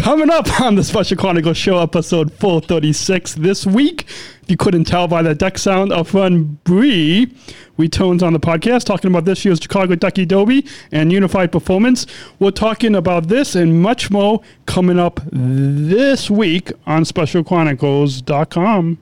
Coming up on the Special Chronicles Show, episode 436 this week. If you couldn't tell by the deck sound, our friend Bree we tones on the podcast talking about this year's Chicago Ducky Derby and Unified Performance. We're talking about this and much more coming up this week on SpecialChronicles.com.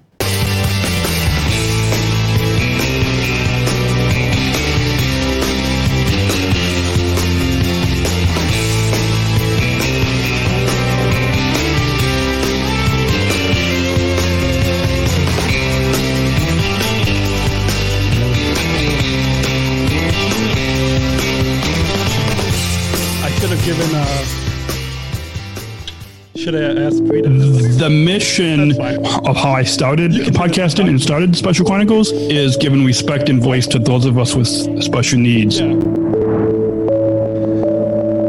should The mission of how I started podcasting and started Special Chronicles is giving respect and voice to those of us with special needs. Yeah.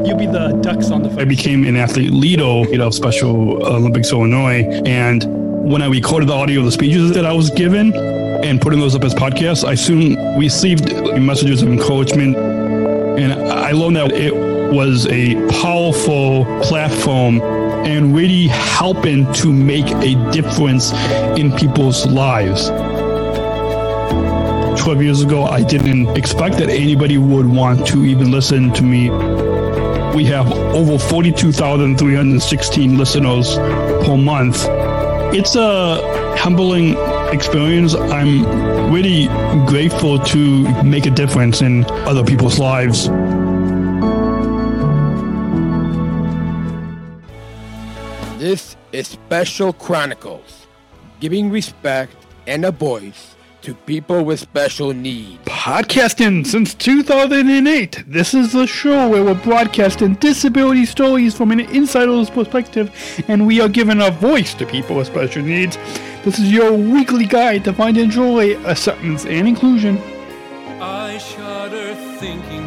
You'll be the ducks on the. I became an athlete leader of Special Olympics Illinois, and when I recorded the audio of the speeches that I was given and putting those up as podcasts, I soon received messages of encouragement, and I learned that it was a powerful platform and really helping to make a difference in people's lives. 12 years ago, I didn't expect that anybody would want to even listen to me. We have over 42,316 listeners per month. It's a humbling experience. I'm really grateful to make a difference in other people's lives. This is Special Chronicles, giving respect and a voice to people with special needs. Podcasting since 2008. This is the show where we're broadcasting disability stories from an insider's perspective, and we are giving a voice to people with special needs. This is your weekly guide to find and enjoy acceptance and inclusion. I shudder thinking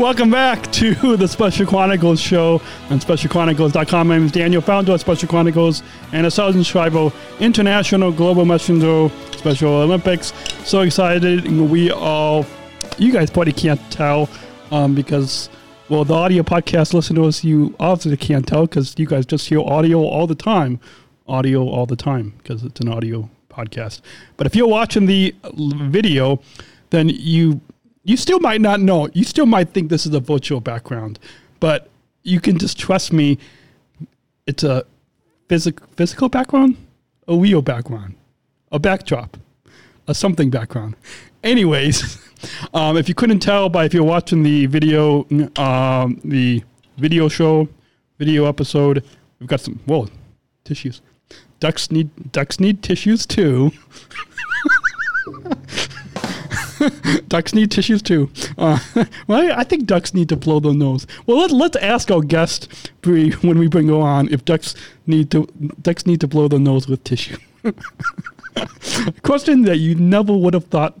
Welcome back to the Special Chronicles show on SpecialChronicles.com. My name is Daniel, founder of Special Chronicles and a Sargent Shriver International Global Messenger Special Olympics. So excited. We all, you guys probably can't tell um, because, well, the audio podcast listeners, you obviously can't tell because you guys just hear audio all the time. Audio all the time because it's an audio podcast. But if you're watching the video, then you you still might not know. You still might think this is a virtual background, but you can just trust me. It's a physical physical background, a real background, a backdrop, a something background. Anyways, um, if you couldn't tell by if you're watching the video, um, the video show, video episode, we've got some whoa tissues. Ducks need ducks need tissues too. ducks need tissues too. Uh, well, I think ducks need to blow their nose. Well, let, let's ask our guest Bree when we bring her on if ducks need to ducks need to blow their nose with tissue. question that you never would have thought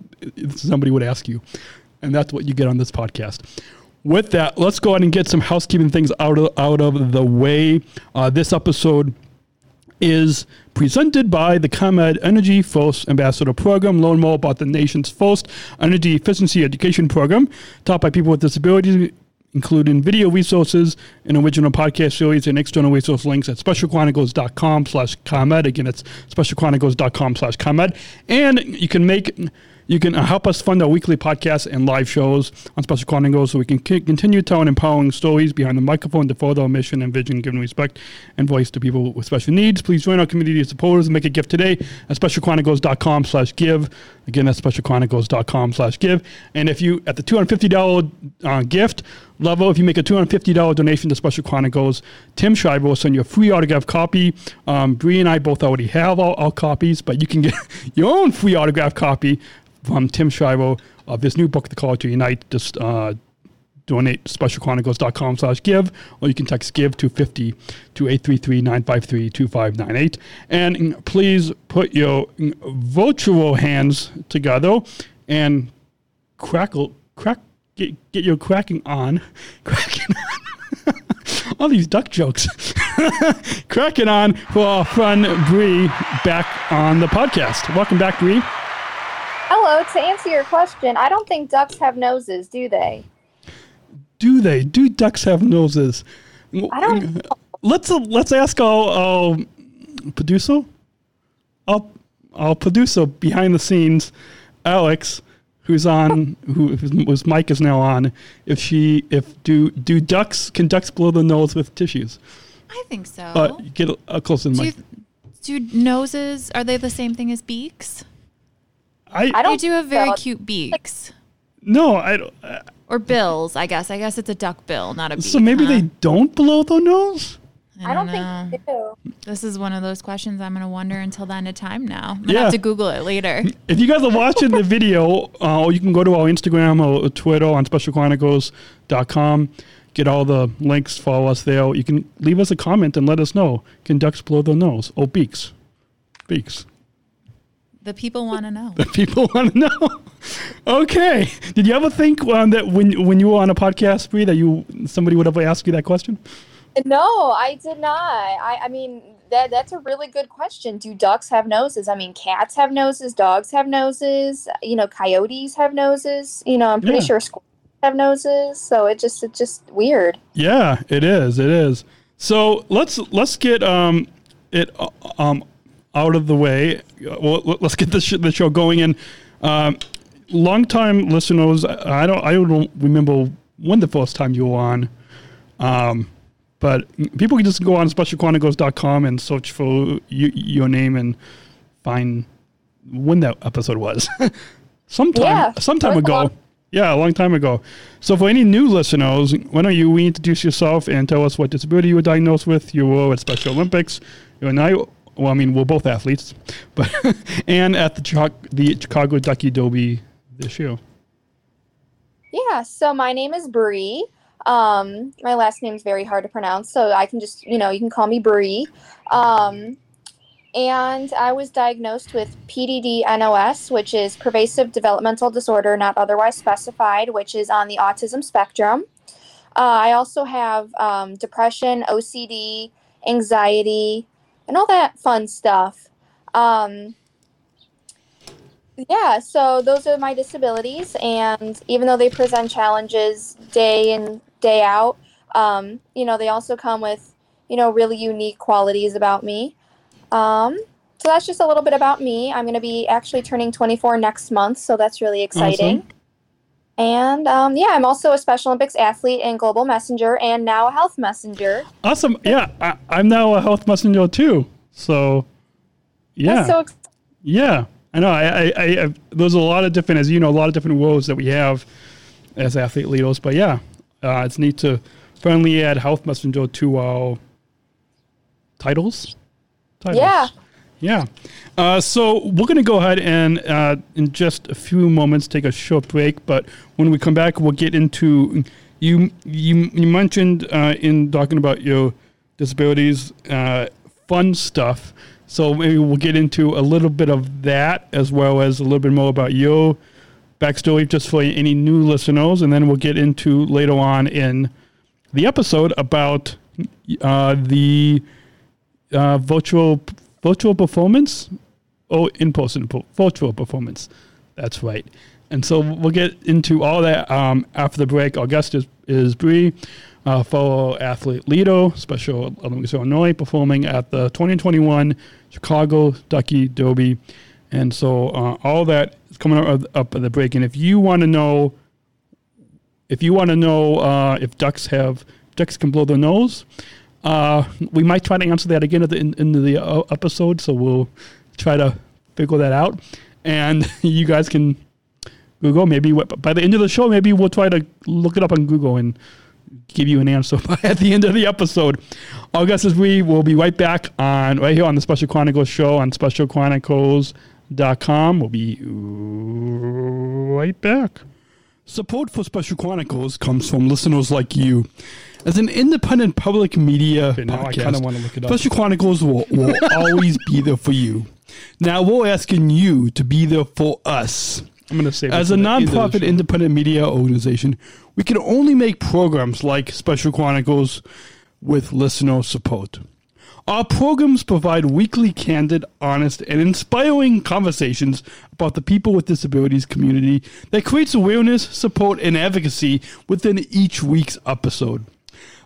somebody would ask you, and that's what you get on this podcast. With that, let's go ahead and get some housekeeping things out of out of the way. Uh, this episode is presented by the ComEd EnergyForce Ambassador Program. Learn more about the nation's first energy efficiency education program taught by people with disabilities, including video resources, an original podcast series, and external resource links at specialchronicles.com slash ComEd. Again, it's specialchronicles.com slash ComEd. And you can make you can uh, help us fund our weekly podcasts and live shows on Special Chronicles so we can c- continue telling empowering stories behind the microphone to further our mission and vision, giving respect and voice to people with special needs. Please join our community of supporters and make a gift today at specialchronicles.com slash give. Again, that's specialchronicles.com slash give. And if you, at the $250 uh, gift level, if you make a $250 donation to Special Chronicles, Tim Shriver will send you a free autograph copy. Um, Bree and I both already have all, all copies, but you can get your own free autograph copy from Tim Shriver of this new book, The Call to Unite, just uh, donate specialchronicles.com slash give, or you can text give to 50 to 833-953-2598. And please put your virtual hands together and crackle, crack, get, get your cracking on, cracking on. All these duck jokes. cracking on for our friend Bree back on the podcast. Welcome back, Bree. Hello. To answer your question, I don't think ducks have noses, do they? Do they? Do ducks have noses? I don't. Let's uh, let's ask our, our producer, our, our producer behind the scenes, Alex, who's on, who whose mic is now on. If she, if do do ducks can ducks blow the nose with tissues? I think so. Uh, get a, close to the mic. do noses are they the same thing as beaks? I, I don't do have very so. cute beaks. no, I don't. Or bills, I guess. I guess it's a duck bill, not a beak. so maybe huh? they don't blow the nose. I don't know. think they do. This is one of those questions I'm going to wonder until the end of time now. I'm going to Yeah. have to Google it later. If you guys are watching the video, uh, you can go to our Instagram or Twitter on specialchronicles.com. Get all the links, follow us there. You can leave us a comment and let us know. Can ducks blow their nose? Oh, beaks. Beaks. The people want to know. The people want to know. okay. Did you ever think um, that when when you were on a podcast, Bree, that you somebody would ever ask you that question? No, I did not. I, I mean, that that's a really good question. Do ducks have noses? I mean, cats have noses, dogs have noses. You know, coyotes have noses. You know, I'm pretty Yeah. sure squirrels have noses. So it just it's just weird. Yeah, it is. It is. So let's let's get um it uh, um out of the way. Well, let- let's get this sh- the show going. And um, longtime listeners, I don't I don't remember when the first time you were on. Um, but people can just go on specialchronicles.com and search for your name and find when that episode was. sometime Yeah, sometime ago. long- Yeah, a long time ago. So for any new listeners, why don't you reintroduce yourself and tell us what disability you were diagnosed with? You were at Special Olympics. You and I, well, I mean, we're both athletes, but and at the Chicago, the Chicago Ducky Derby this year. Yeah. So my name is Bree. Um, my last name's very hard to pronounce, so I can just you know you can call me Bree. Um, and I was diagnosed with PDD-NOS, which is pervasive developmental disorder not otherwise specified, which is on the autism spectrum. Uh, I also have um, depression, OCD, anxiety, and all that fun stuff. Um, yeah, so those are my disabilities, and even though they present challenges day in day out, um, you know they also come with you know really unique qualities about me. Um, so that's just a little bit about me. I'm going to be actually turning 24 next month, so that's really exciting. Awesome. And um, yeah, I'm also a Special Olympics athlete and global messenger, and now a health messenger. Awesome. Yeah, I, I'm now a health messenger too. So, yeah. So ex- Yeah, I know. I, I, I, I there's a lot of different, as you know, a lot of different roles that we have as athlete leaders. But yeah, uh, it's neat to finally add health messenger to our titles. titles. Yeah. Yeah. Uh, so we're going to go ahead and uh, in just a few moments take a short break. But when we come back, we'll get into you. You, you mentioned uh, in talking about your disabilities, uh, fun stuff. So maybe we'll get into a little bit of that as well as a little bit more about your backstory, just for any new listeners, and then we'll get into later on in the episode about uh, the uh, virtual virtual performance oh in person per- virtual performance. That's right. And so we'll get into all that um, after the break. Guest is, Bree uh, fellow athlete leader special olympics illinois performing at the 2021 chicago ducky derby. And so uh, all that is coming up, up at the break. And if you want to know if you want to know uh, if ducks have ducks can blow their nose, uh, we might try to answer that again at the end of the uh, episode. So we'll try to figure that out, and you guys can Google. Maybe by the end of the show, maybe we'll try to look it up on Google and give you an answer at the end of the episode. Our guest is we will be right back on right here on the Special Chronicles show on specialchronicles.com. We'll be right back. Support for Special Chronicles comes from listeners like you. As an independent public media Okay, now I podcast, kinda wanna look it up. Special Chronicles will, will always be there for you. Now we're asking you to be there for us. I'm going to say As a nonprofit independent media organization, we can only make programs like Special Chronicles with listener support. Our programs provide weekly, candid, honest, and inspiring conversations about the people with disabilities community that creates awareness, support, and advocacy within each week's episode.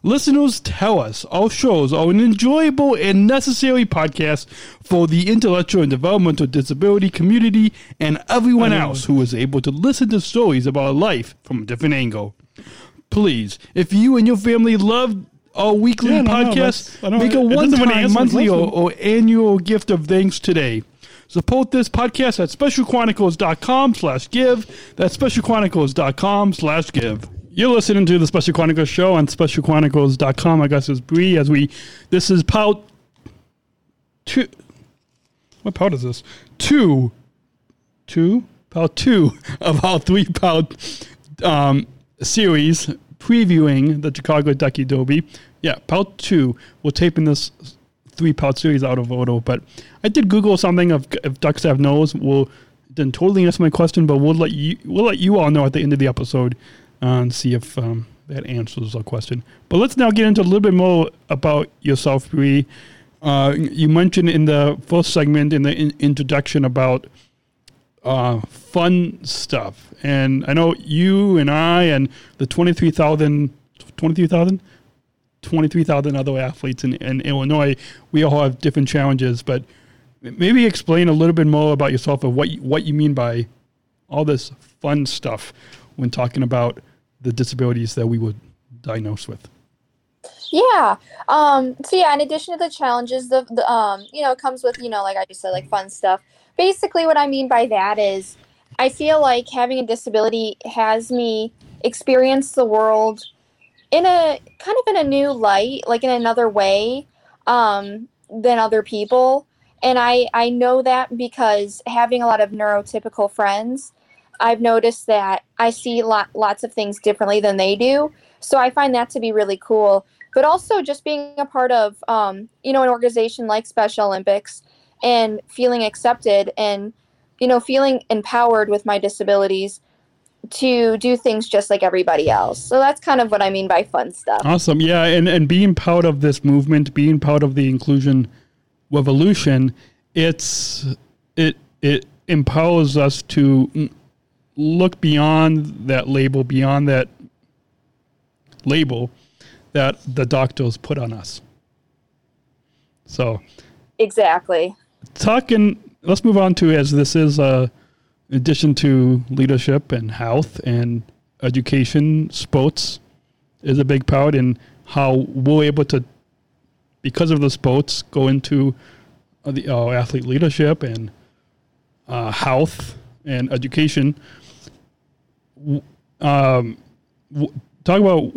Listeners tell us our shows are an enjoyable and necessary podcast for the intellectual and developmental disability community and everyone else who is able to listen to stories about life from a different angle. Please, if you and your family love our weekly Yeah, no, no, podcast, that's- make a really one-time, monthly, or, or annual gift of thanks today. Support this podcast at specialchronicles.com slash give. That's specialchronicles.com slash give. You're listening to the Special Chronicles show on specialchronicles.com. I guess it's Bree as we, this is part two. What part is this? Two. Two? Part two of our three part um, series previewing the Chicago Ducky Derby. Yeah, part two. We're taping this three part series out of order, but I did Google something of if Duck Staff knows. We'll didn't totally answer my question, but we'll let you we'll let you all know at the end of the episode and see if um, that answers our question. But let's now get into a little bit more about yourself, Bree. Uh, you mentioned in the first segment in the in- introduction about uh, fun stuff. And I know you and I and the 23,000, 23,000? 23,000 other athletes in, in Illinois, we all have different challenges, but maybe explain a little bit more about yourself and what you, what you mean by all this fun stuff when talking about the disabilities that we were diagnosed with. Yeah. Um, so yeah, in addition to the challenges, the, the um, you know, it comes with, you know, like I just said, like fun stuff. Basically what I mean by that is I feel like having a disability has me experience the world in a kind of in a new light, like in another way, um, than other people. And I, I know that because having a lot of neurotypical friends, I've noticed that I see lot, lots of things differently than they do. So I find that to be really cool but also just being a part of um, you know an organization like special olympics and feeling accepted and you know feeling empowered with my disabilities to do things just like everybody else so that's kind of what i mean by fun stuff Awesome. Yeah, and, and being part of this movement, being part of the inclusion revolution, it's it it empowers us to look beyond that label, beyond that label that the doctors put on us. So, exactly talking let's move on to as this is uh in addition to leadership and health and education sports is a big part in how we're able to because of the sports go into uh, the uh, athlete leadership and uh, health and education um, talk about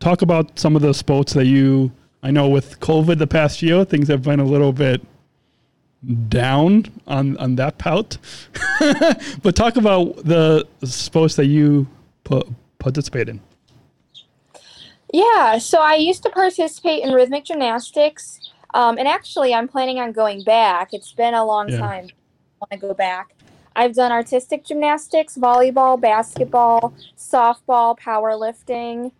talk about some of the sports that you I know with COVID the past year things have been a little bit down on on that pout. but talk about the sports that you pu- participate in. yeah so i used to participate in rhythmic gymnastics um, and actually i'm planning on going back it's been a long Yeah. time i want to go back i've done artistic gymnastics volleyball basketball softball powerlifting.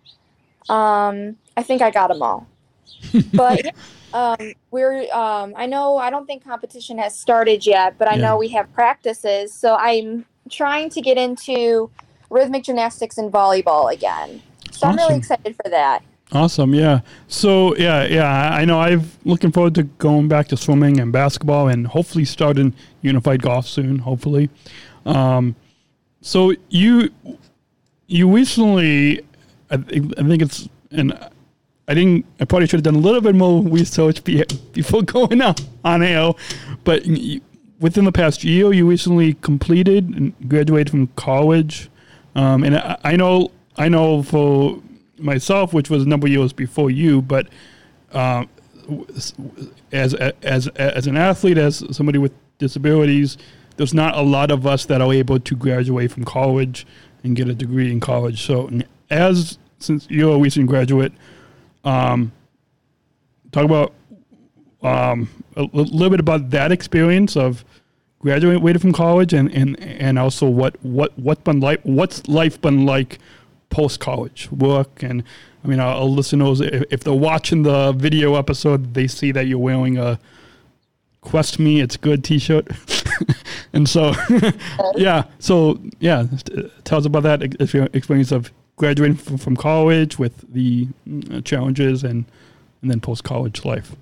Um, i think i got them all. But um, we're um, i know i don't think competition has started yet but i Yeah. know we have practices so i'm trying to get into rhythmic gymnastics and volleyball again. So i'm really excited for that Awesome, yeah. So yeah, yeah, I know. I'm looking forward to going back to swimming and basketball, and hopefully starting unified golf soon. Hopefully. Um, so you you recently, I think, I think it's and I didn't. I probably should have done a little bit more research be, before going out on air, but within the past year, you recently completed and graduated from college, um, and I, I know I know for myself, which was a number of years before you, but um, as as as an athlete, as somebody with disabilities, there's not a lot of us that are able to graduate from college and get a degree in college. So, as since you're a recent graduate, um, talk about um, a, a little bit about that experience of graduating from college, and, and, and also what what what been like what's life been like post college work and I mean, our, our listeners, if, if they're watching the video episode, they see that you're wearing a Quest Me It's Good t-shirt. and so, yeah, so yeah, tell us about that experience of graduating from, from college with the mm, challenges and, and then post-college life.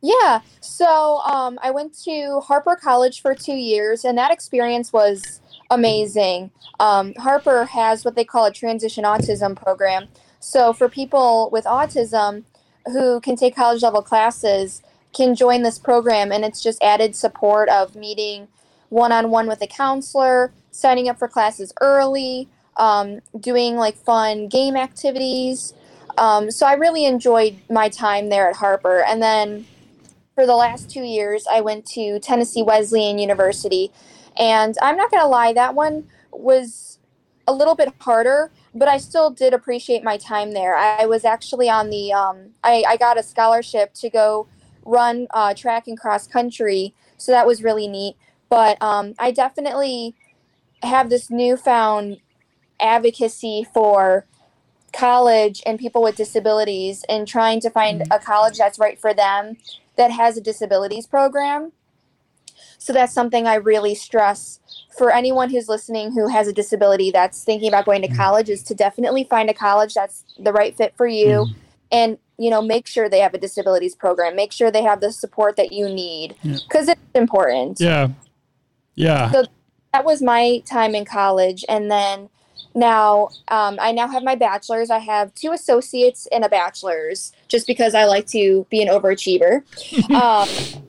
Yeah, so um, I went to Harper College for two years, and that experience was amazing. Um, Harper has what they call a transition autism program. So for people with autism who can take college level classes, can join this program, and it's just added support of meeting one on one with a counselor, signing up for classes early, um, doing like fun game activities. Um, so I really enjoyed my time there at Harper. And then for the last two years, I went to Tennessee Wesleyan University and I'm not going to lie, that one was a little bit harder, but I still did appreciate my time there. I was actually on the, um, I, I got a scholarship to go run uh, track and cross country. So that was really neat. But um, I definitely have this newfound advocacy for college and people with disabilities and trying to find mm-hmm. a college that's right for them that has a disabilities program. So that's something I really stress for anyone who's listening who has a disability that's thinking about going to mm. college is to definitely find a college that's the right fit for you mm. and you know make sure they have a disabilities program make sure they have the support that you need because yeah. it's important yeah yeah so that was my time in college and then now um, i now have my bachelor's i have two associates and a bachelor's just because i like to be an overachiever um,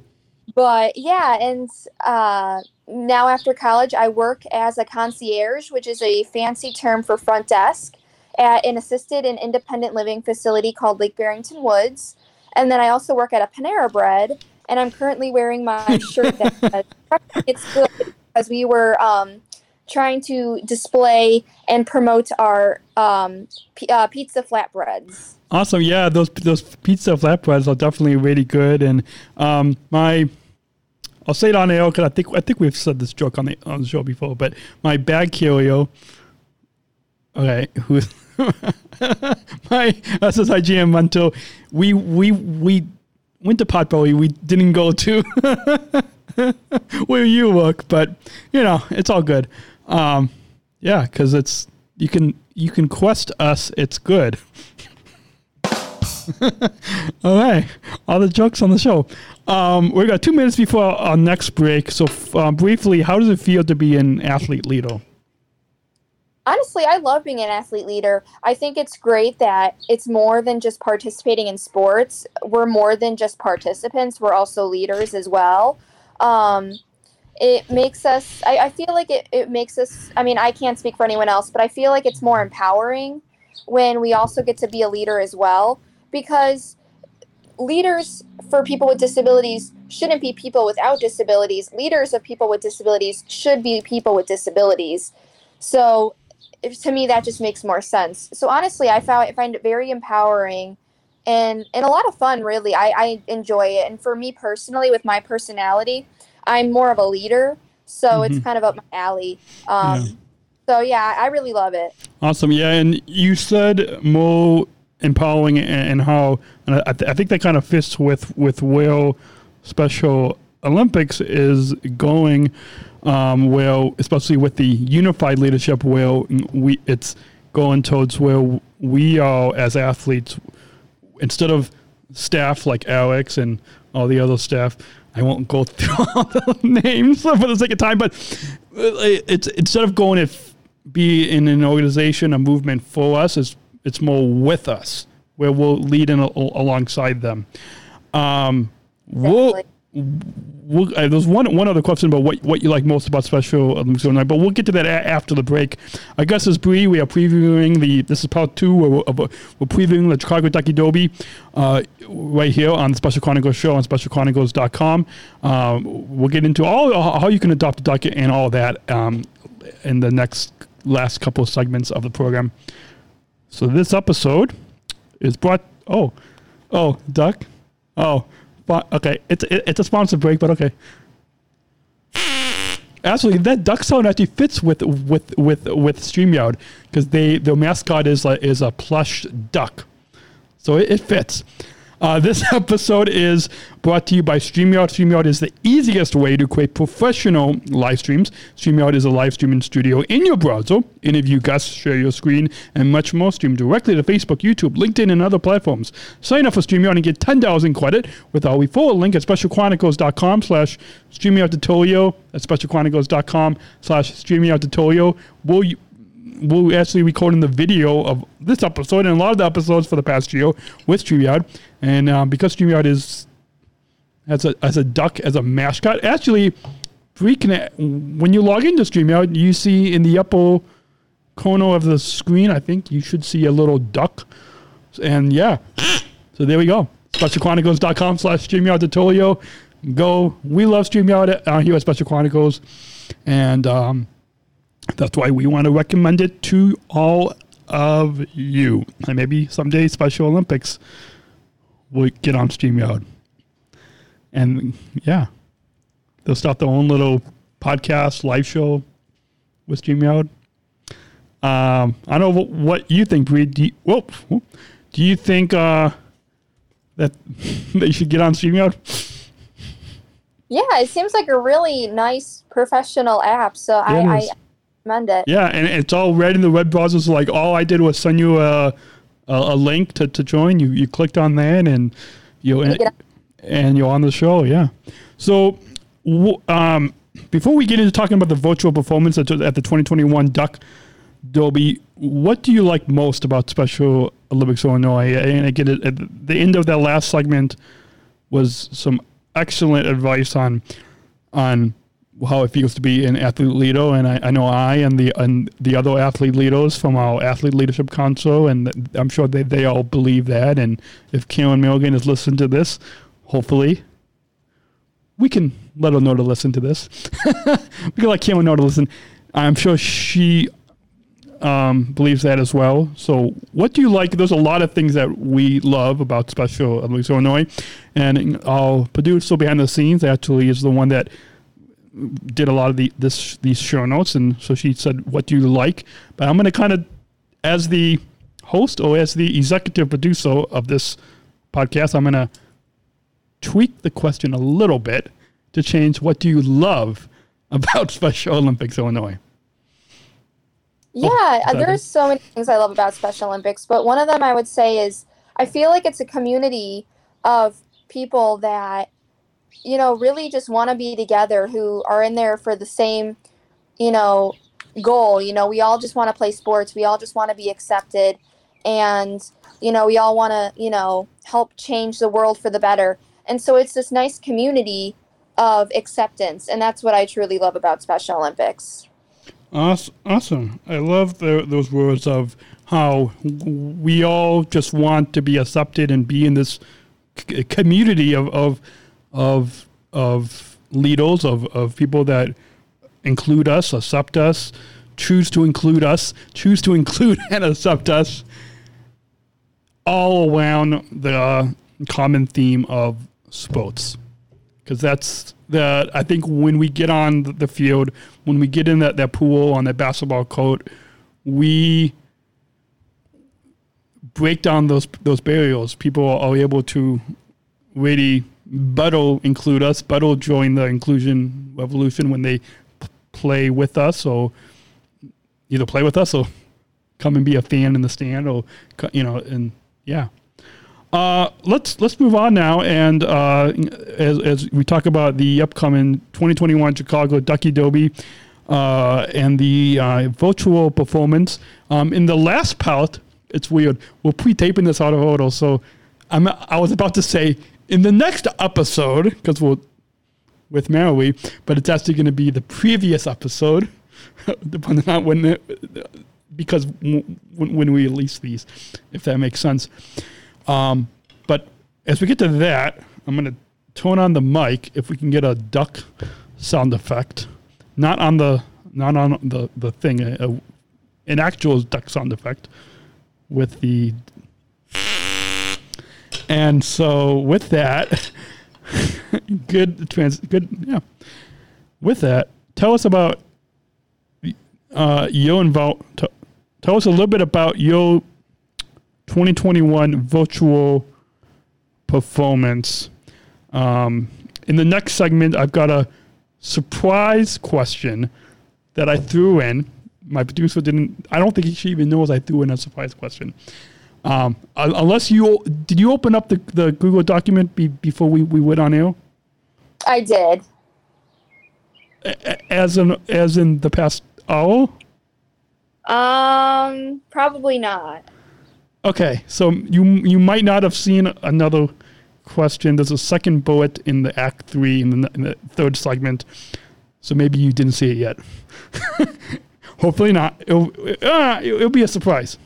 but yeah, and uh, now after college, I work as a concierge, which is a fancy term for front desk at an assisted and independent living facility called Lake Barrington Woods. And then I also work at a Panera Bread, and I'm currently wearing my shirt that it's good because we were um, trying to display and promote our um, p- uh, pizza flatbreads. Awesome, yeah, those those pizza flatbreads are definitely really good, and um, my I'll say it on air because I think I think we've said this joke on the on the show before. But my bag carrier, okay, who my SSI GM Monto, we we we went to Potbelly. We didn't go to where you work, but you know it's all good. Um, yeah, because it's you can you can quest us. It's good. all right, all the jokes on the show. Um, we got two minutes before our next break. So, um, briefly, how does it feel to be an athlete leader? Honestly, I love being an athlete leader. I think it's great that it's more than just participating in sports. We're more than just participants, we're also leaders as well. Um, it makes us, I, I feel like it, it makes us, I mean, I can't speak for anyone else, but I feel like it's more empowering when we also get to be a leader as well because leaders for people with disabilities shouldn't be people without disabilities. Leaders of people with disabilities should be people with disabilities. So to me, that just makes more sense. So honestly, I found I find it very empowering and and a lot of fun. Really, I, I enjoy it. And for me personally, with my personality, I'm more of a leader, so mm-hmm. it's kind of up my alley. Um, yeah. So yeah, I really love it. Awesome. Yeah, and you said empowering and how and I, th- I, think that kind of fits with with where Special Olympics is going. Um, where especially with the unified leadership, where we it's going towards where we are as athletes instead of staff like Alex and all the other staff. I won't go through all the names for the sake of time, but uh, it's instead of going to be in an organization, a movement for us, is it's more with us, where we'll lead in a, alongside them. Um, we'll, we'll, uh, there's one one other question about what, what you like most about Special Olympics but we'll get to that a- after the break. I guess as Bree, we are previewing the. This is part two. Where we're, we're previewing the Chicago Ducky Derby uh, right here on the Special Chronicles show on SpecialChronicles.com. Um, we'll get into all how you can adopt a duck and all that um, in the next last couple of segments of the program. So this episode is brought. Oh, oh, duck. Oh, okay. It's it, it's a sponsor break, but okay. Actually, that duck sound actually fits with with with with Streamyard because they their mascot is a, is a plush duck, so it, it fits. Uh, this episode is brought to you by StreamYard. StreamYard is the easiest way to create professional live streams. StreamYard is a live streaming studio in your browser. Interview guests, share your screen, and much more. Stream directly to Facebook, YouTube, LinkedIn, and other platforms. Sign up for StreamYard and get 10,000 credit with our referral link at specialchronicles.com slash StreamYard tutorial. At specialchronicles.com slash StreamYard tutorial. Will you, we're actually recording the video of this episode and a lot of the episodes for the past year with StreamYard. And um, because StreamYard is as a as a duck as a mascot, actually, can when you log into StreamYard, you see in the upper corner of the screen, I think you should see a little duck. And yeah, so there we go. SpecialChronicles.com slash StreamYard tutorial. Go. We love StreamYard uh, here at Special Chronicles. And um, that's why we want to recommend it to all of you. And maybe someday Special Olympics will get on StreamYard. And yeah, they'll start their own little podcast, live show with StreamYard. Um, I don't know what, you think, Bree. Do you, whoop, whoop. do you think uh, that they should get on StreamYard? Yeah, it seems like a really nice professional app. So it I, I. recommend it. Yeah, and it's all red in the web browser. So like, all I did was send you a a, a link to, to join. You you clicked on that, and you and, and you're on the show. Yeah. So, um, before we get into talking about the virtual performance at, at the 2021 Duck Derby, what do you like most about Special Olympics Illinois? And again, at the end of that last segment was some excellent advice on on how it feels to be an athlete leader, and I, I know I and the and the other athlete leaders from our athlete leadership council, and I'm sure they, they all believe that. And if Karen Milligan has listened to this, hopefully we can let her know to listen to this. we can let Karen know to listen. I'm sure she um, believes that as well. So, what do you like? There's a lot of things that we love about Special Olympics Illinois, and our producer behind the scenes actually is the one that did a lot of the this these show notes, and so she said, "What do you like?" But I'm going to kind of, as the host or as the executive producer of this podcast, I'm going to tweak the question a little bit to change. What do you love about Special Olympics Illinois? Yeah, Oh, there's so many things I love about Special Olympics, but one of them I would say is I feel like it's a community of people that, you know, really just want to be together, who are in there for the same, you know, goal. You know, we all just want to play sports, we all just want to be accepted, and, you know, we all want to, you know, help change the world for the better. And so it's this nice community of acceptance, and that's what I truly love about Special Olympics. Awesome. I love the, those words of how we all just want to be accepted and be in this community of of of, of leaders of, of people that include us, accept us, choose to include us, choose to include and accept us, all around the common theme of sports because that's the I think when we get on the- the field, when we get in that, that pool on that basketball court, we break down those those barriers. People are able to really better include us, better join the inclusion revolution when they p- play with us, or either play with us or come and be a fan in the stand, or you know, and yeah. Uh, let's let's move on now, and uh, as, as we talk about the upcoming 2021 Chicago Ducky Derby uh, and the uh, virtual performance. Um, in the last part, it's weird. We're pre-taping this out of order, so I'm I was about to say in the next episode because we're with Mary, but it's actually going to be the previous episode, depending on when it, because when, when we release these, if that makes sense. Um, but as we get to that, I'm going to tone on the mic if we can get a duck sound effect, not on the not on the the thing. Uh, uh, an actual duck sound effect with the. And so with that, good trans, good yeah. With that, tell us about uh, your. T- tell us a little bit about your 2021 virtual performance. Um, in the next segment, I've got a surprise question that I threw in. My producer didn't. I don't think she even knows I threw in a surprise question. Um, unless you did you open up the, the Google document be, before we, we went on air? I did. As in as in the past hour? Um, probably not. Okay, so you you might not have seen another question. There's a second bullet in the Act Three in the, in the third segment, so maybe you didn't see it yet. Hopefully not. It'll, uh, it'll be a surprise.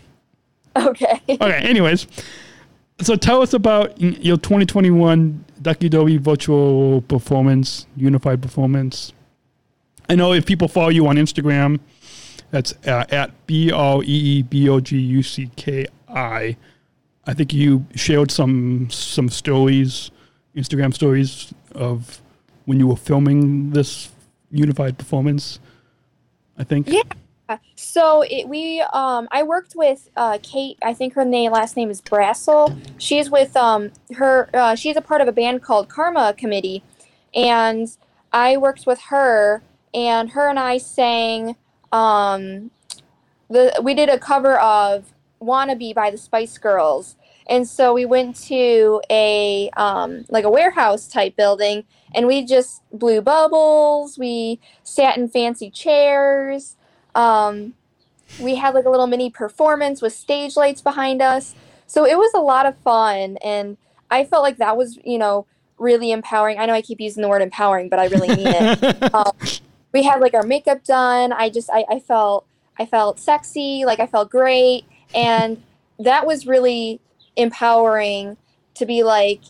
Okay. okay. Anyways, so tell us about your 2021 Ducky Derby virtual performance, unified performance. I know if people follow you on Instagram, that's uh, at B O E E B O G U C K I. I think you shared some some stories, Instagram stories of when you were filming this unified performance. I think. Yeah. So it, we, um, I worked with uh, Kate. I think her name, last name is Brassel. She's with um, her. Uh, she's a part of a band called Karma Committee, and I worked with her. And her and I sang. Um, the we did a cover of "Wannabe" by the Spice Girls, and so we went to a um, like a warehouse type building, and we just blew bubbles. We sat in fancy chairs. Um, we had like a little mini performance with stage lights behind us. So it was a lot of fun. And I felt like that was, you know, really empowering. I know I keep using the word empowering, but I really mean it. um, we had like our makeup done. I just, I, I felt, I felt sexy. Like I felt great. And that was really empowering to be like,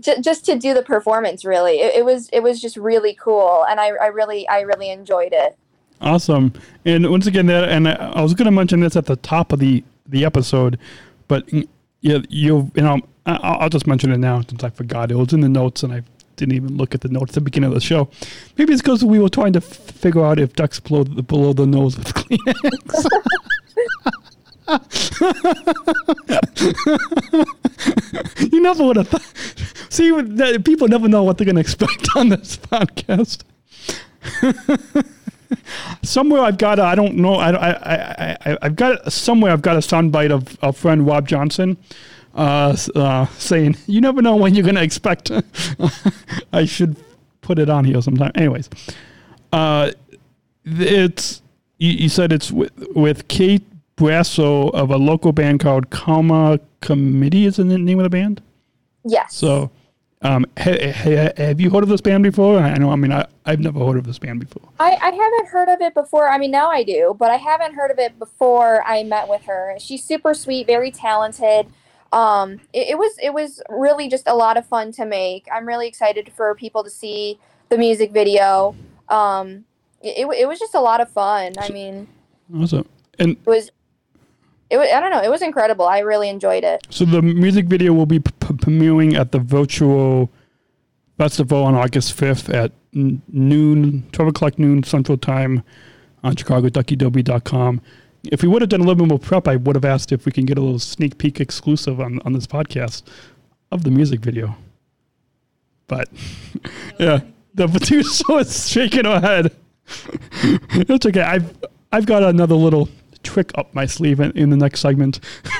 just to do the performance really it, it, was it was just really cool and I, I really i really enjoyed it Awesome. And once again, that and I was going to mention this at the top of the the episode, but yeah, you you know I'll just mention it now since I forgot. It was in the notes, and I didn't even look at the notes at the beginning of the show. Maybe it's because we were trying to f- figure out if ducks below the, below the nose with Kleenex. you never would have thought. See, people never know what they're going to expect on this podcast somewhere I've got I don't know I, I, I, I've got somewhere I've got a soundbite of a friend Rob Johnson uh, uh, saying you never know when you're going to expect I should put it on here sometime. Anyways uh, it's you, you, said it's with, with Kate Brasso of a local band called Karma Committee is the name of the band? Yes. So um, ha, ha, have you heard of this band before? I know. I mean, I, I've never heard of this band before. I, I haven't heard of it before. I mean, now I do, but I haven't heard of it before I met with her. She's super sweet, very talented. Um, it, it was it was really just a lot of fun to make. I'm really excited for people to see the music video. Um, it, it, it was just a lot of fun. I mean, awesome. And it was it was, I don't know. It was incredible. I really enjoyed it. So the music video will be premiering at the virtual festival on August 5th at noon, 12 o'clock noon Central Time on ChicagoDuckyDerby.com. If we would have done a little bit more prep, I would have asked if we can get a little sneak peek exclusive on, on this podcast of the music video. But yeah, the producer is shaking her head. it's okay. I've I've got another little trick up my sleeve in, in the next segment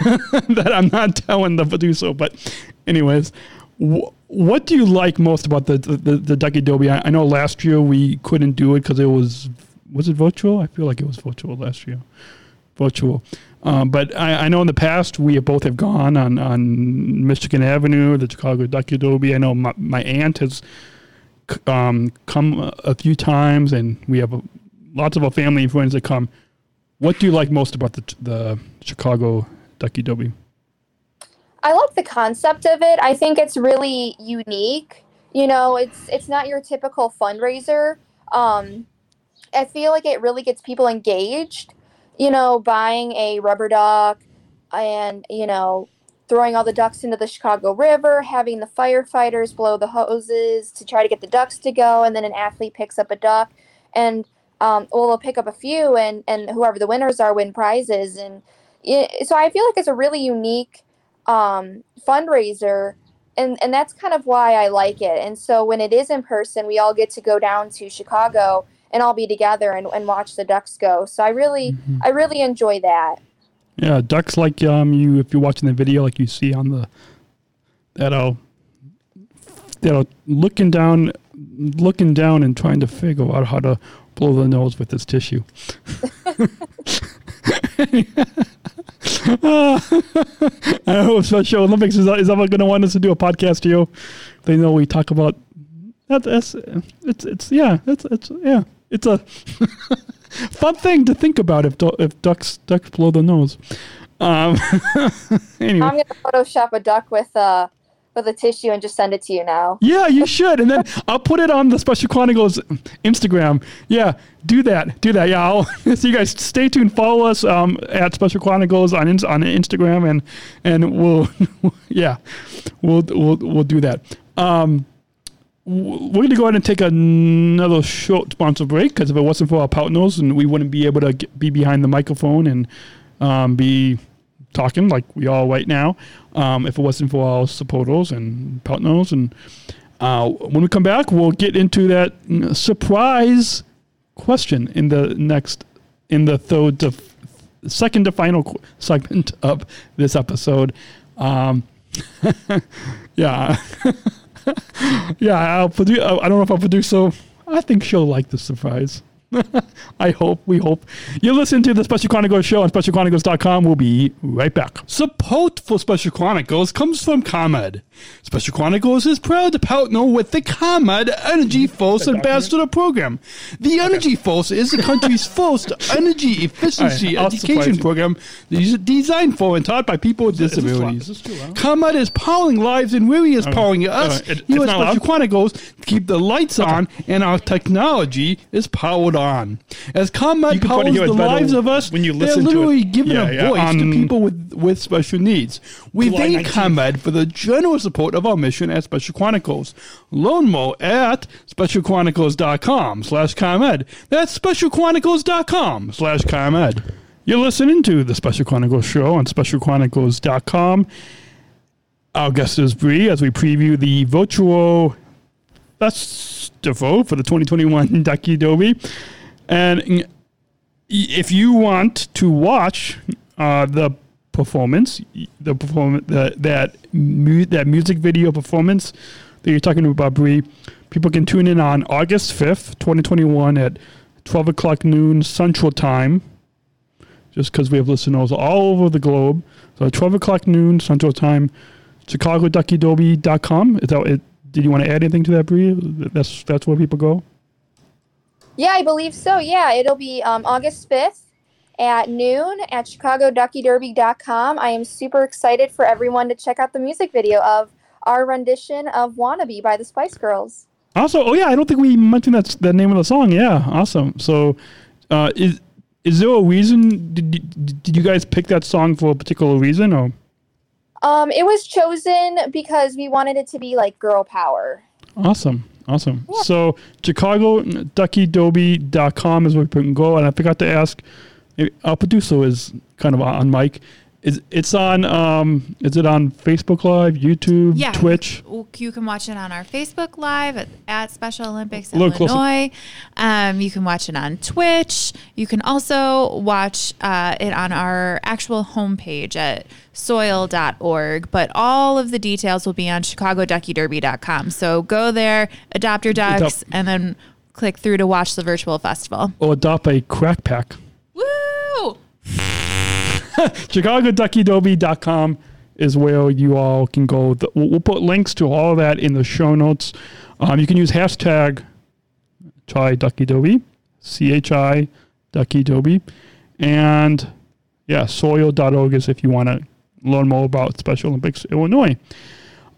that I'm not telling the producer. But, anyways, wh- what do you like most about the the, the Ducky Derby? I, I know last year we couldn't do it because it was was it virtual? I feel like it was virtual last year, virtual. Um, but I, I, know in the past we both have gone on, on Michigan Avenue, the Chicago Ducky Derby. I know my, my aunt has um, come a few times, and we have a, lots of our family and friends that come. What do you like most about the the Chicago Ducky Derby? I like the concept of it. I think it's really unique. You know, it's it's not your typical fundraiser. Um, I feel like it really gets people engaged. you know, buying a rubber duck and, you know, throwing all the ducks into the Chicago River, having the firefighters blow the hoses to try to get the ducks to go, and then an athlete picks up a duck and um, well, they'll pick up a few, and and whoever the winners are win prizes, and it, so I feel like it's a really unique um, fundraiser, and and that's kind of why I like it. And so when it is in person, we all get to go down to Chicago and all be together and, and watch the ducks go. So I really I really enjoy that. Yeah, ducks like um you if you're watching the video like you see on the that uh you know looking down looking down and trying to figure out how to blow the nose with this tissue. Uh, I hope Special Olympics is, is ever going to want us to do a podcast to you. They know we talk about that, that's it's it's yeah it's it's yeah it's a fun thing to think about if if ducks ducks blow the nose. Um, anyway, I'm gonna Photoshop a duck with uh with a tissue and just send it to you now. yeah, you should, and then I'll put it on the Special Chronicles Instagram. Yeah, do that, do that. Yeah, I'll, so you guys stay tuned. Follow us um, at Special Chronicles on on Instagram, and and we'll yeah, we'll we'll we'll do that. Um, we're going to go ahead and take another short sponsor break because if it wasn't for our partners, and we wouldn't be able to get, be behind the microphone and um, be talking like we are right now. Um, if it wasn't for our supporters and partners, and uh, when we come back, we'll get into that mm, surprise question in the next, in the third to f- second to final segment of this episode. Um, yeah. yeah, I'll produ- I don't know if I'll produce so. I think she'll like the surprise. I hope, we hope. You listen to the Special Chronicles show on specialchronicles.com. We'll be right back. Support for Special Chronicles comes from ComEd. Special Chronicles is proud to partner with the ComEd EnergyForce Ambassador Program. The EnergyForce is the country's first energy efficiency right, education program des- designed for and taught by people with disabilities. Is this too loud? ComEd is powering lives and really is powering us. Uh, it- here at Special loud? Chronicles to keep the lights on and our technology is powered on. As You can probably powers the lives of us, when you they're listen to it. literally giving Yeah, a yeah, voice to um, people with, with special needs. We July thank 19th. ComEd for the generous support of our mission at Special Chronicles. Learn more at specialchronicles.com slash ComEd. That's specialchronicles.com slash ComEd. You're listening to the Special Chronicles show on specialchronicles.com. Our guest is Bree as we preview the virtual festival for the 2021 Ducky Derby. And if you want to watch uh, the performance, the performance that that, mu- that music video performance that you're talking about, Bree, people can tune in on August 5th, 2021 at 12 o'clock noon Central Time. Just because we have listeners all over the globe. So 12 o'clock noon Central Time, that it? Did you want to add anything to that, Bree? That's that's where people go. Yeah, I believe so. Yeah, it'll be um, August 5th at noon at ChicagoDuckyDerby.com. I am super excited for everyone to check out the music video of our rendition of Wannabe by the Spice Girls. Also, oh yeah, I don't think we mentioned that the name of the song. Yeah, awesome. So, uh, is is there a reason? Did did you guys pick that song for a particular reason, or Um, it was chosen because we wanted it to be like girl power. awesome, awesome. So, ChicagoDuckyDerby.com is where people can go. And I forgot to ask, producer is kind of on mic. Is it's on? Um, is it on Facebook Live, YouTube, Yeah. Twitch? You, you can watch it on our Facebook Live at, at Special Olympics. Illinois. Um, you can watch it on Twitch. You can also watch uh, it on our actual homepage at soil.org. But all of the details will be on chicagoduckyderby.com. So go there, adopt your ducks, and then click through to watch the virtual festival. Or adopt a crack pack? Woo! ChicagoDuckyDerby.com is where you all can go. We'll put links to all of that in the show notes. Um, you can use hashtag Chi Ducky Derby, C H I Ducky Derby, and yeah, soil.org is if you want to learn more about Special Olympics Illinois.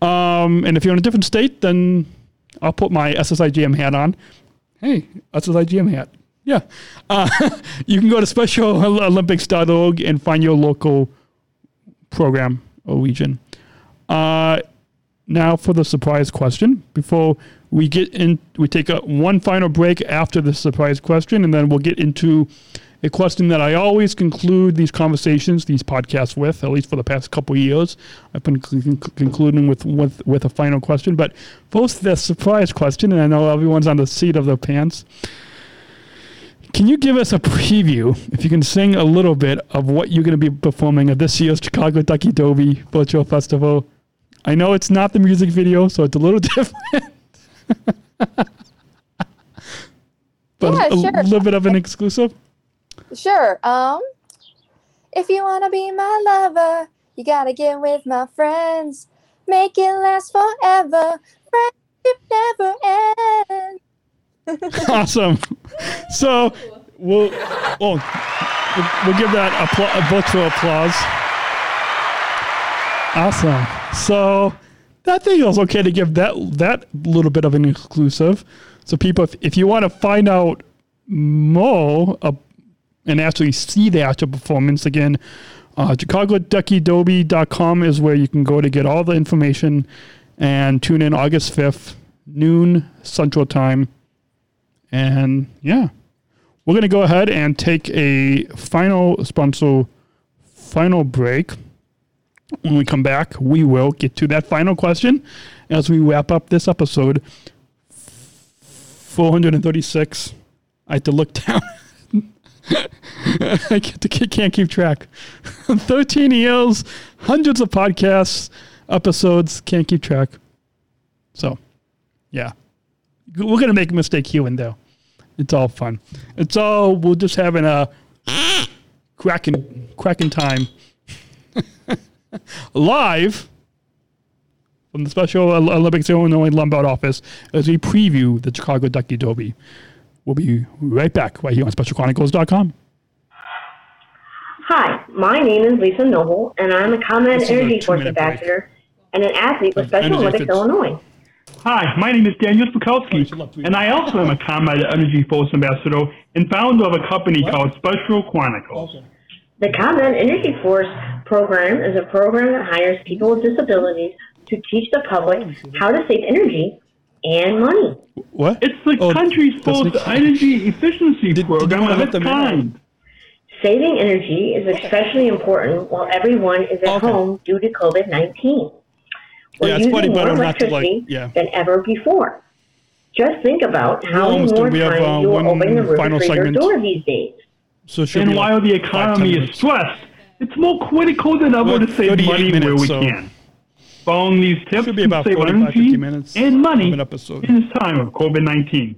Um, and if you're in a different state, then I'll put my SSIGM hat on. Hey, SSIGM hat. Yeah. Uh, you can go to specialolympics.org and find your local program or region. Uh, now for the surprise question. Before we get in, we take a one final break after the surprise question, and then we'll get into a question that I always conclude these conversations, these podcasts with, at least for the past couple of years. I've been con- concluding with, with with a final question, but first the surprise question, and I know everyone's on the seat of their pants. Can you give us a preview, if you can sing a little bit, of what you're going to be performing at this year's Chicago Ducky Derby Virtual Festival? I know it's not the music video, so it's a little different. but Yeah, a sure. little bit of an exclusive. Sure. Um, if you wanna be my lover, you gotta get with my friends. Make it last forever. Friendship never ends. awesome. So we'll, well, we'll, we'll give that appla- a virtual applause. Awesome. So that thing was okay to give that that little bit of an exclusive. So people, if, if you want to find out more uh, and actually see the actual performance again, uh, ChicagoDuckyDerby.com is where you can go to get all the information and tune in August 5th, noon Central Time. And yeah, we're going to go ahead and take a final sponsor, final break. When we come back, we will get to that final question as we wrap up this episode. 436. I had to look down. I can't, keep track. 13 years, hundreds of podcasts, episodes, can't keep track. So, yeah. We're going to make a mistake here and there. It's all fun. It's all, we're just having a cracking, cracking time. Live from the Special Olympics Illinois Lombard office as we preview the Chicago Ducky Derby. We'll be right back right here on SpecialChronicles.com. Hi, my name is Lisa Noble, and I'm a ComEd This is a EnergyForce two-minute break. ambassador and an athlete with Special Olympics. Illinois. Hi, my name is Daniel Oh, you should love Smrokowski, and I also am a ComEd EnergyForce Ambassador and founder of a company called Special Chronicles. The ComEd EnergyForce program is a program that hires people with disabilities to teach the public how to save energy and money. What? It's the Oh, country's that's first energy efficiency Did- did program wanna of let its them in? kind. Saving energy is especially important while everyone is at Okay. home due to COVID 19. We're Yeah, it's using probably more better not to, like- electricity yeah. than ever before. Just think about how many more done. We have, times uh, you will one open the final refrigerator segment. door these days. So it should And be while like the five, ten economy is stressed, it's more critical than ever Well, to save 38 money where we so- can. Following these tips Should be to about save energy minutes and money an episode. in this time of COVID 19.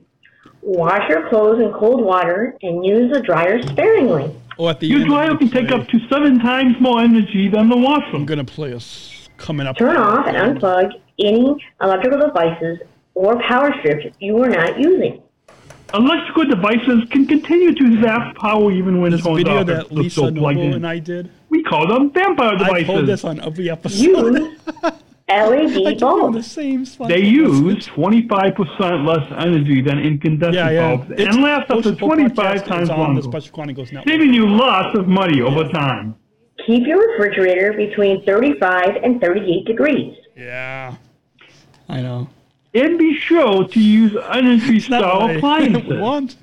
Wash your clothes in cold water and use the dryer sparingly. Oh, at the Your end, dryer I'm can gonna take up to seven times more energy than the washer. I'm going to play us coming up. Turn off and unplug any electrical devices or power strips you are not using. Electrical devices can continue to zap power even when This turned video off that if they're Lisa still plugged Noble in. and I did. We call them vampire devices. I told this devices. on every episode. Use I LED keep doing the bulbs. same. slide. They use 25% less energy than incandescent yeah, yeah. bulbs and last up to 25 times is on longer, Special saving you lots of money over time. Keep your refrigerator between 35 and 38 degrees. Yeah, I know. And be sure to use energy Not style appliances. want.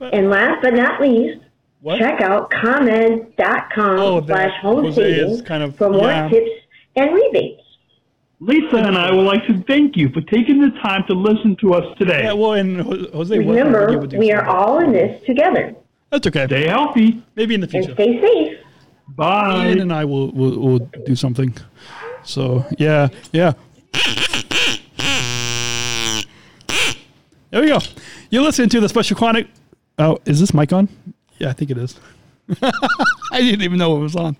And last but not least, What? check out ComEd.com Oh, that slash home Jose savings kind of- for more yeah. tips and rebates. Lisa and I would like to thank you for taking the time to listen to us today. Yeah, well, and Jose Remember, would do we are all in this together. That's okay. Stay healthy. Maybe in the future. And stay safe. Bye. Ian and I will, will will do something. So yeah, yeah. There we go. You're listening to the Special Chronic. Oh, is this mic on? Yeah, I think it is. I didn't even know it was on.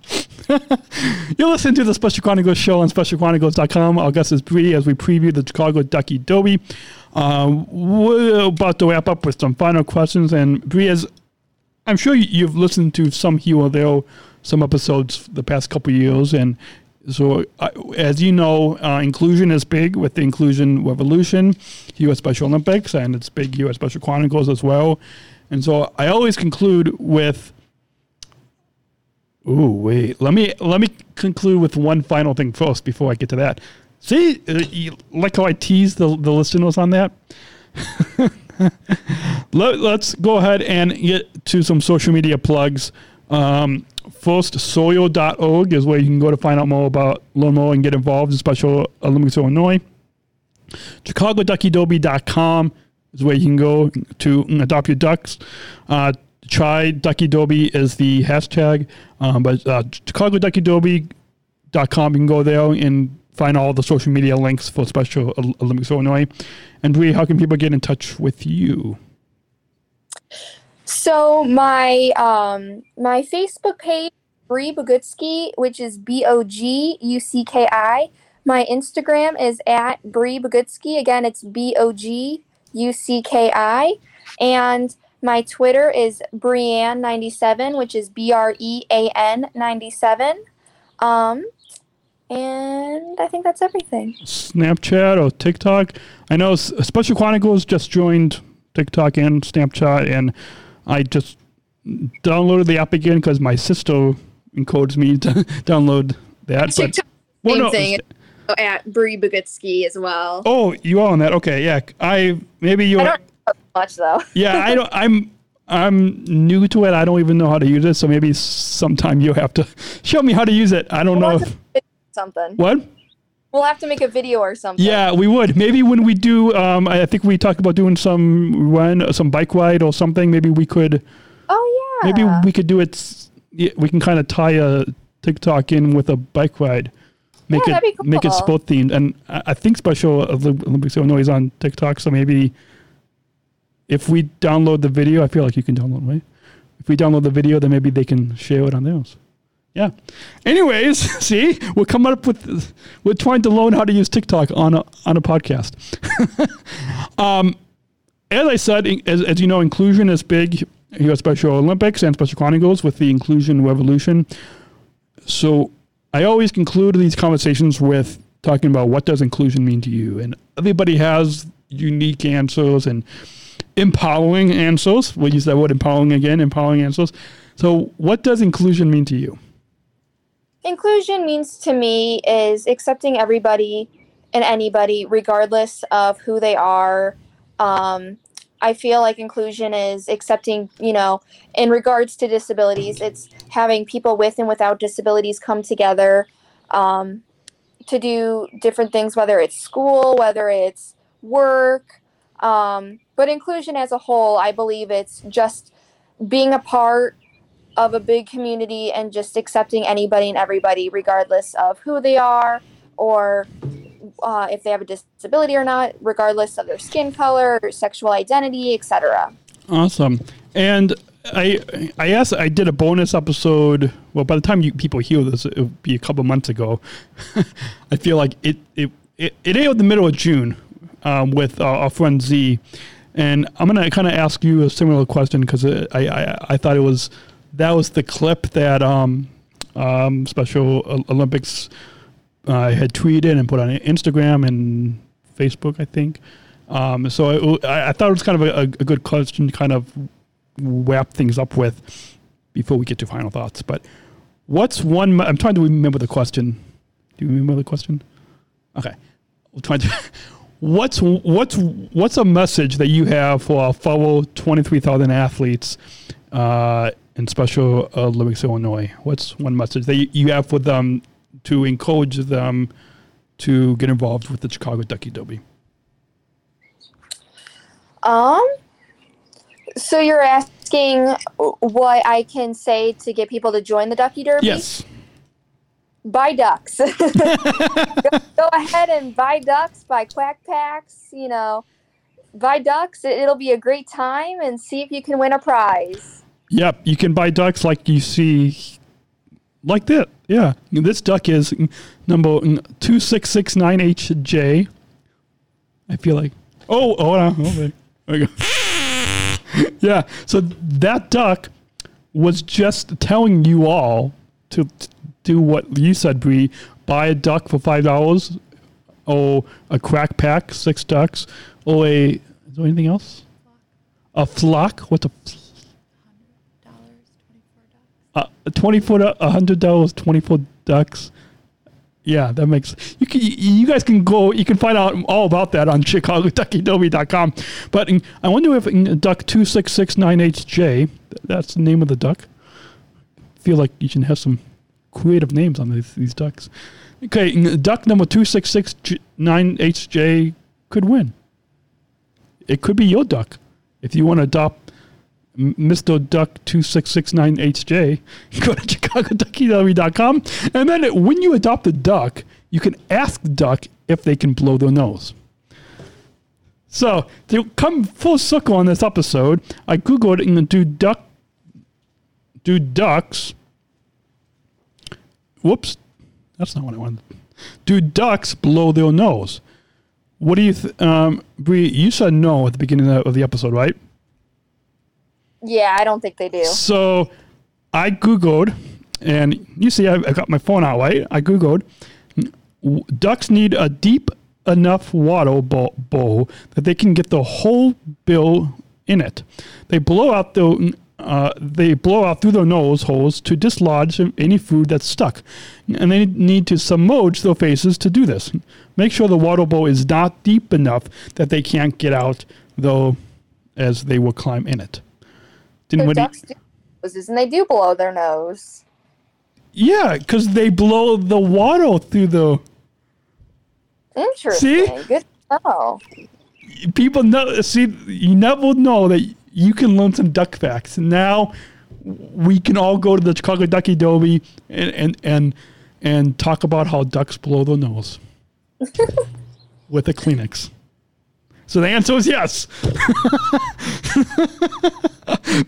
You're listening to the Special Chronicles show on specialchronicles.com. Our guest is Bree as we preview the Chicago Ducky Derby. Um, we're about to wrap up with some final questions. And Bree, as I'm sure you- you've listened to some here or there, some episodes the past couple years, and so uh, as you know, uh, inclusion is big with the Inclusion Revolution U.S. Special Olympics, and it's big U.S. Special Chronicles as well. And so I always conclude with Ooh, wait. Let me let me conclude with one final thing first before I get to that. See, uh, you, like how I teased the the listeners on that. Let, us go ahead and get to some social media plugs. Um, first, soil.org is where you can go to find out more about more and get involved in Special Olympics Illinois. ChicagoDuckyDerby.com is where you can go to adopt your ducks. Uh, try Ducky Derby is the hashtag, um, but uh, ChicagoDuckyDerby.com, you can go there and find all the social media links for Special Olympics Illinois. And Bree, how can people get in touch with you? So my um my Facebook page, Bree Bogucki, which is B O G U C K I. My Instagram is at Bree Bogucki. Again, it's B O G U C K I. And my Twitter is Breanne97, which is B R E A N 97. Um, and I think that's everything. Snapchat or TikTok. I know Special Chronicles just joined TikTok and Snapchat, and I just downloaded the app again because my sister encodes me to download that. TikTok, but, well, same no, thing. At Bree Bogucki as well. Oh, you are on that? Okay, yeah. I maybe you. I don't much though. yeah, I don't. I'm I'm new to it. I don't even know how to use it. So maybe sometime you have to show me how to use it. I don't we'll know. If, something. What? We'll have to make a video or something. Yeah, we would. Maybe when we do, um, I think we talked about doing some run, some bike ride or something. Maybe we could. Oh yeah. Maybe we could do it. We can kind of tie a TikTok in with a bike ride. Make yeah, it cool. make it sport themed, and I think Special Olympics Illinois is on TikTok, so maybe if we download the video, I feel like you can download, right? If we download the video, then maybe they can share it on theirs. Yeah. Anyways, see, we're coming up with, we're trying to learn how to use TikTok on a, on a podcast. um, as I said, as, as you know, inclusion is big here at Special Olympics and Special Chronicles with the Inclusion Revolution. So I always conclude these conversations with talking about what does inclusion mean to you, and everybody has unique answers and empowering answers. We'll use that word empowering again, empowering answers. So, what does inclusion mean to you? Inclusion means to me is accepting everybody and anybody, regardless of who they are. Um, I feel like inclusion is accepting, you know, in regards to disabilities, it's having people with and without disabilities come together um, to do different things, whether it's school, whether it's work. Um, but inclusion as a whole, I believe it's just being a part of a big community and just accepting anybody and everybody, regardless of who they are or uh, if they have a disability or not, regardless of their skin color, sexual identity, etc. Awesome. And I I asked I did a bonus episode. Well, by the time you people hear this, it will be a couple months ago. I feel like it it it, it aired the middle of June um, with uh, our friend Z, and I'm gonna kind of ask you a similar question because I, I I thought it was that was the clip that um, um, Special Olympics uh, had tweeted and put on Instagram and Facebook, I think. Um, so I, I, thought it was kind of a, a, good question to kind of wrap things up with before we get to final thoughts. But what's one? I'm trying to remember the question. Do you remember the question? Okay, we'll try to. What's what's what's a message that you have for our fellow 23,000 athletes uh, in Special Olympics Illinois? What's one message that you have for them to encourage them to get involved with the Chicago Ducky Derby? Um. So you're asking what I can say to get people to join the Ducky Derby? Yes. Buy ducks. go, go, ahead and buy ducks, buy quack packs. You know, buy ducks. It, it'll be a great time, and see if you can win a prize. Yep, you can buy ducks like you see, like that. Yeah, this duck is number two six six nine HJ. I feel like oh oh oh there we go. yeah, so that duck was just telling you all to, to do what you said, Bree. Buy a duck for five dollars, or a crack pack, six ducks, or a. Is there anything else? A flock? What's a uh, twenty four a hundred dollars, twenty four ducks. Yeah, that makes you can you guys can go you can find out all about that on chicagoduckyderby.com. But I wonder if duck two six six nine HJ that's the name of the duck. feel like you should have some creative names on these these ducks. Okay, duck number two six six nine HJ could win. It could be your duck if you want to adopt Mr. Duck 2669HJ, go to ChicagoDuckyDerby.com. And then when you adopt a duck, you can ask the duck if they can blow their nose. So to come full circle on this episode, I googled and do duck, do ducks. Whoops, that's not what I wanted. Do ducks blow their nose? What do you, th- um, Bree? You said no at the beginning of the episode, right? Yeah, I don't think they do. So I Googled, and you see, I, I got my phone out, right? I Googled, ducks need a deep enough water bowl, bowl that they can get the whole bill in it. They blow out the uh, they blow out through their nose holes to dislodge any food that's stuck, and they need to submerge their faces to do this. Make sure the water bowl is not deep enough that they can't get out, though, as they will climb in it. Didn't so ducks do noses, and they do blow their nose. Yeah, because they blow the water through the. Interesting. See? Good Oh. People know. See, you never know that you can learn some duck facts. Now we can all go to the Chicago Ducky Derby and and and, and talk about how ducks blow their nose with a Kleenex. So the answer is yes.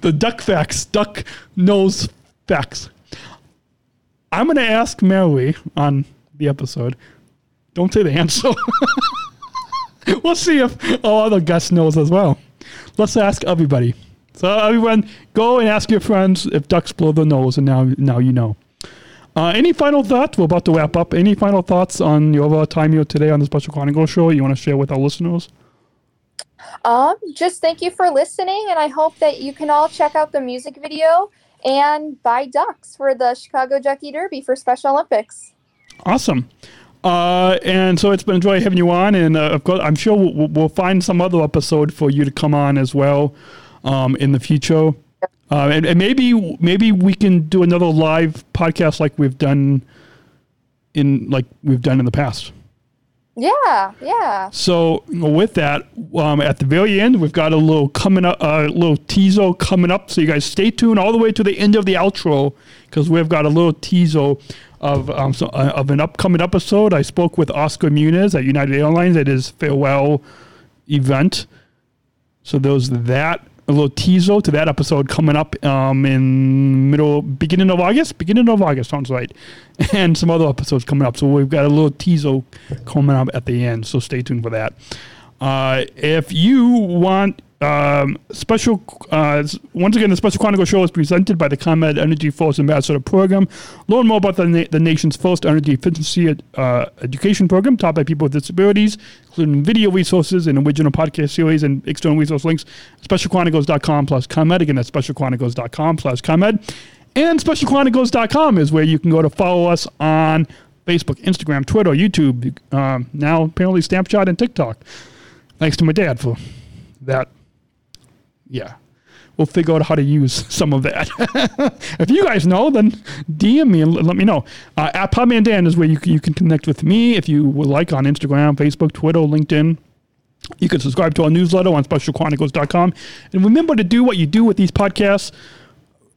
the duck facts, duck nose facts. I'm going to ask Mary on the episode. Don't say the answer. we'll see if all other guests knows as well. Let's ask everybody. So everyone, go and ask your friends if ducks blow their nose, and now now you know. Uh, any final thoughts? We're about to wrap up. Any final thoughts on your time here today on the Special Chronicle Show you want to share with our listeners? Um, just thank you for listening, and I hope that you can all check out the music video and buy ducks for the Chicago Ducky Derby for Special Olympics. Awesome. Uh, and so it's been a joy having you on, and uh, of course, I'm sure we'll, we'll, find some other episode for you to come on as well um, in the future. Uh, and, and, maybe maybe we can do another live podcast like we've done in like we've done in the past. Yeah, yeah. So with that, um, at the very end, we've got a little coming up, a uh, little teaser coming up. So you guys stay tuned all the way to the end of the outro because we've got a little teaser of um, so, uh, of an upcoming episode. I spoke with Oscar Muniz at United Airlines at his farewell event. So there's that a little teaser to that episode coming up um, in middle beginning of August. Beginning of August sounds right, and some other episodes coming up. So we've got a little teaser coming up at the end. So stay tuned for that. Uh, if you want um, special, uh, once again, the Special Chronicle Show is presented by the ComEd EnergyForce Ambassador Program. Learn more about the, na- the nation's first energy efficiency uh, education program taught by people with disabilities, including video resources and original podcast series and external resource links. SpecialChronicles.com plus ComEd. Again, that's SpecialChronicles.com plus ComEd. And SpecialChronicles.com is where you can go to follow us on Facebook, Instagram, Twitter, YouTube, um, now apparently Snapchat and TikTok. Thanks to my dad for that yeah, we'll figure out how to use some of that. if you guys know, then DM me and let me know. Uh, at Podman Dan is where you, you can connect with me if you would like on Instagram, Facebook, Twitter, LinkedIn. You can subscribe to our newsletter on specialchronicles.com. And remember to do what you do with these podcasts.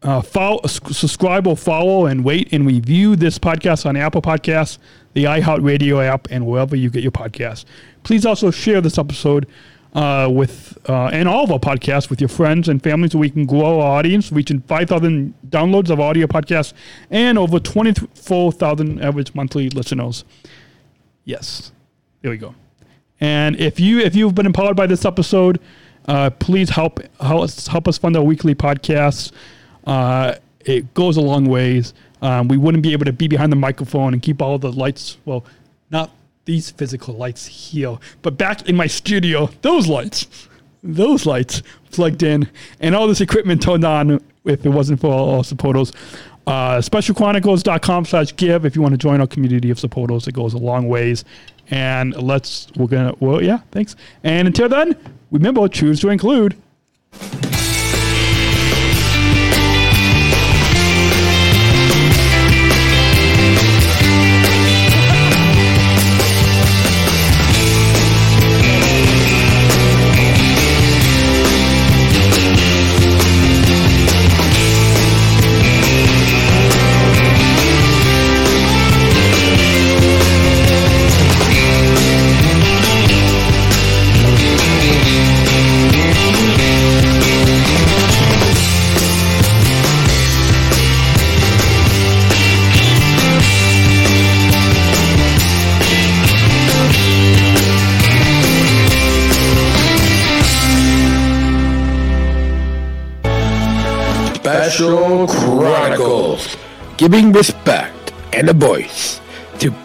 Uh, follow, subscribe or follow and wait and review this podcast on Apple Podcasts, the iHeartRadio app, and wherever you get your podcasts. Please also share this episode uh, with uh, and all of our podcasts with your friends and family so we can grow our audience, reaching 5,000 downloads of audio podcasts and over 24,000 average monthly listeners. Yes, there we go. And if you if you've been empowered by this episode, uh, please help help us, help us fund our weekly podcasts. Uh, it goes a long ways. Um, we wouldn't be able to be behind the microphone and keep all the lights. Well, not these physical lights here, but back in my studio, those lights. those lights plugged in and all this equipment turned on if it wasn't for all Sapotos. Uh, specialchronicles.com slash give if you want to join our community of supporters. It goes a long ways. And let's, we're going to, well, yeah, thanks. And until then, remember, choose to include.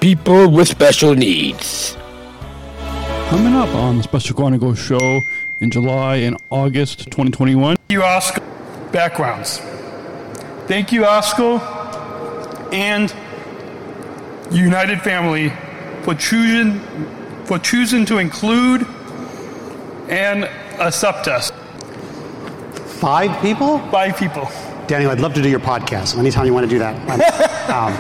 People with special needs. Coming up on the Special Chronicles show in July and August 2021. Thank you, Oscar. Backgrounds. Thank you, Oscar and United Family for choosing for choosing to include and accept us. Five people? Five people. Daniel, I'd love to do your podcast. Anytime you want to do that. um,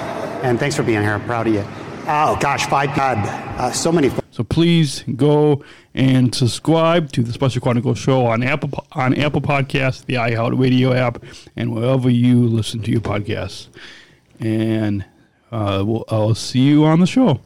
and thanks for being here. I'm proud of you. Oh, gosh, five. God, uh, so many. So please go and subscribe to the Special Chronicles show on Apple on Apple Podcasts, the iHeartRadio app, and wherever you listen to your podcasts. And uh, we'll, I'll see you on the show.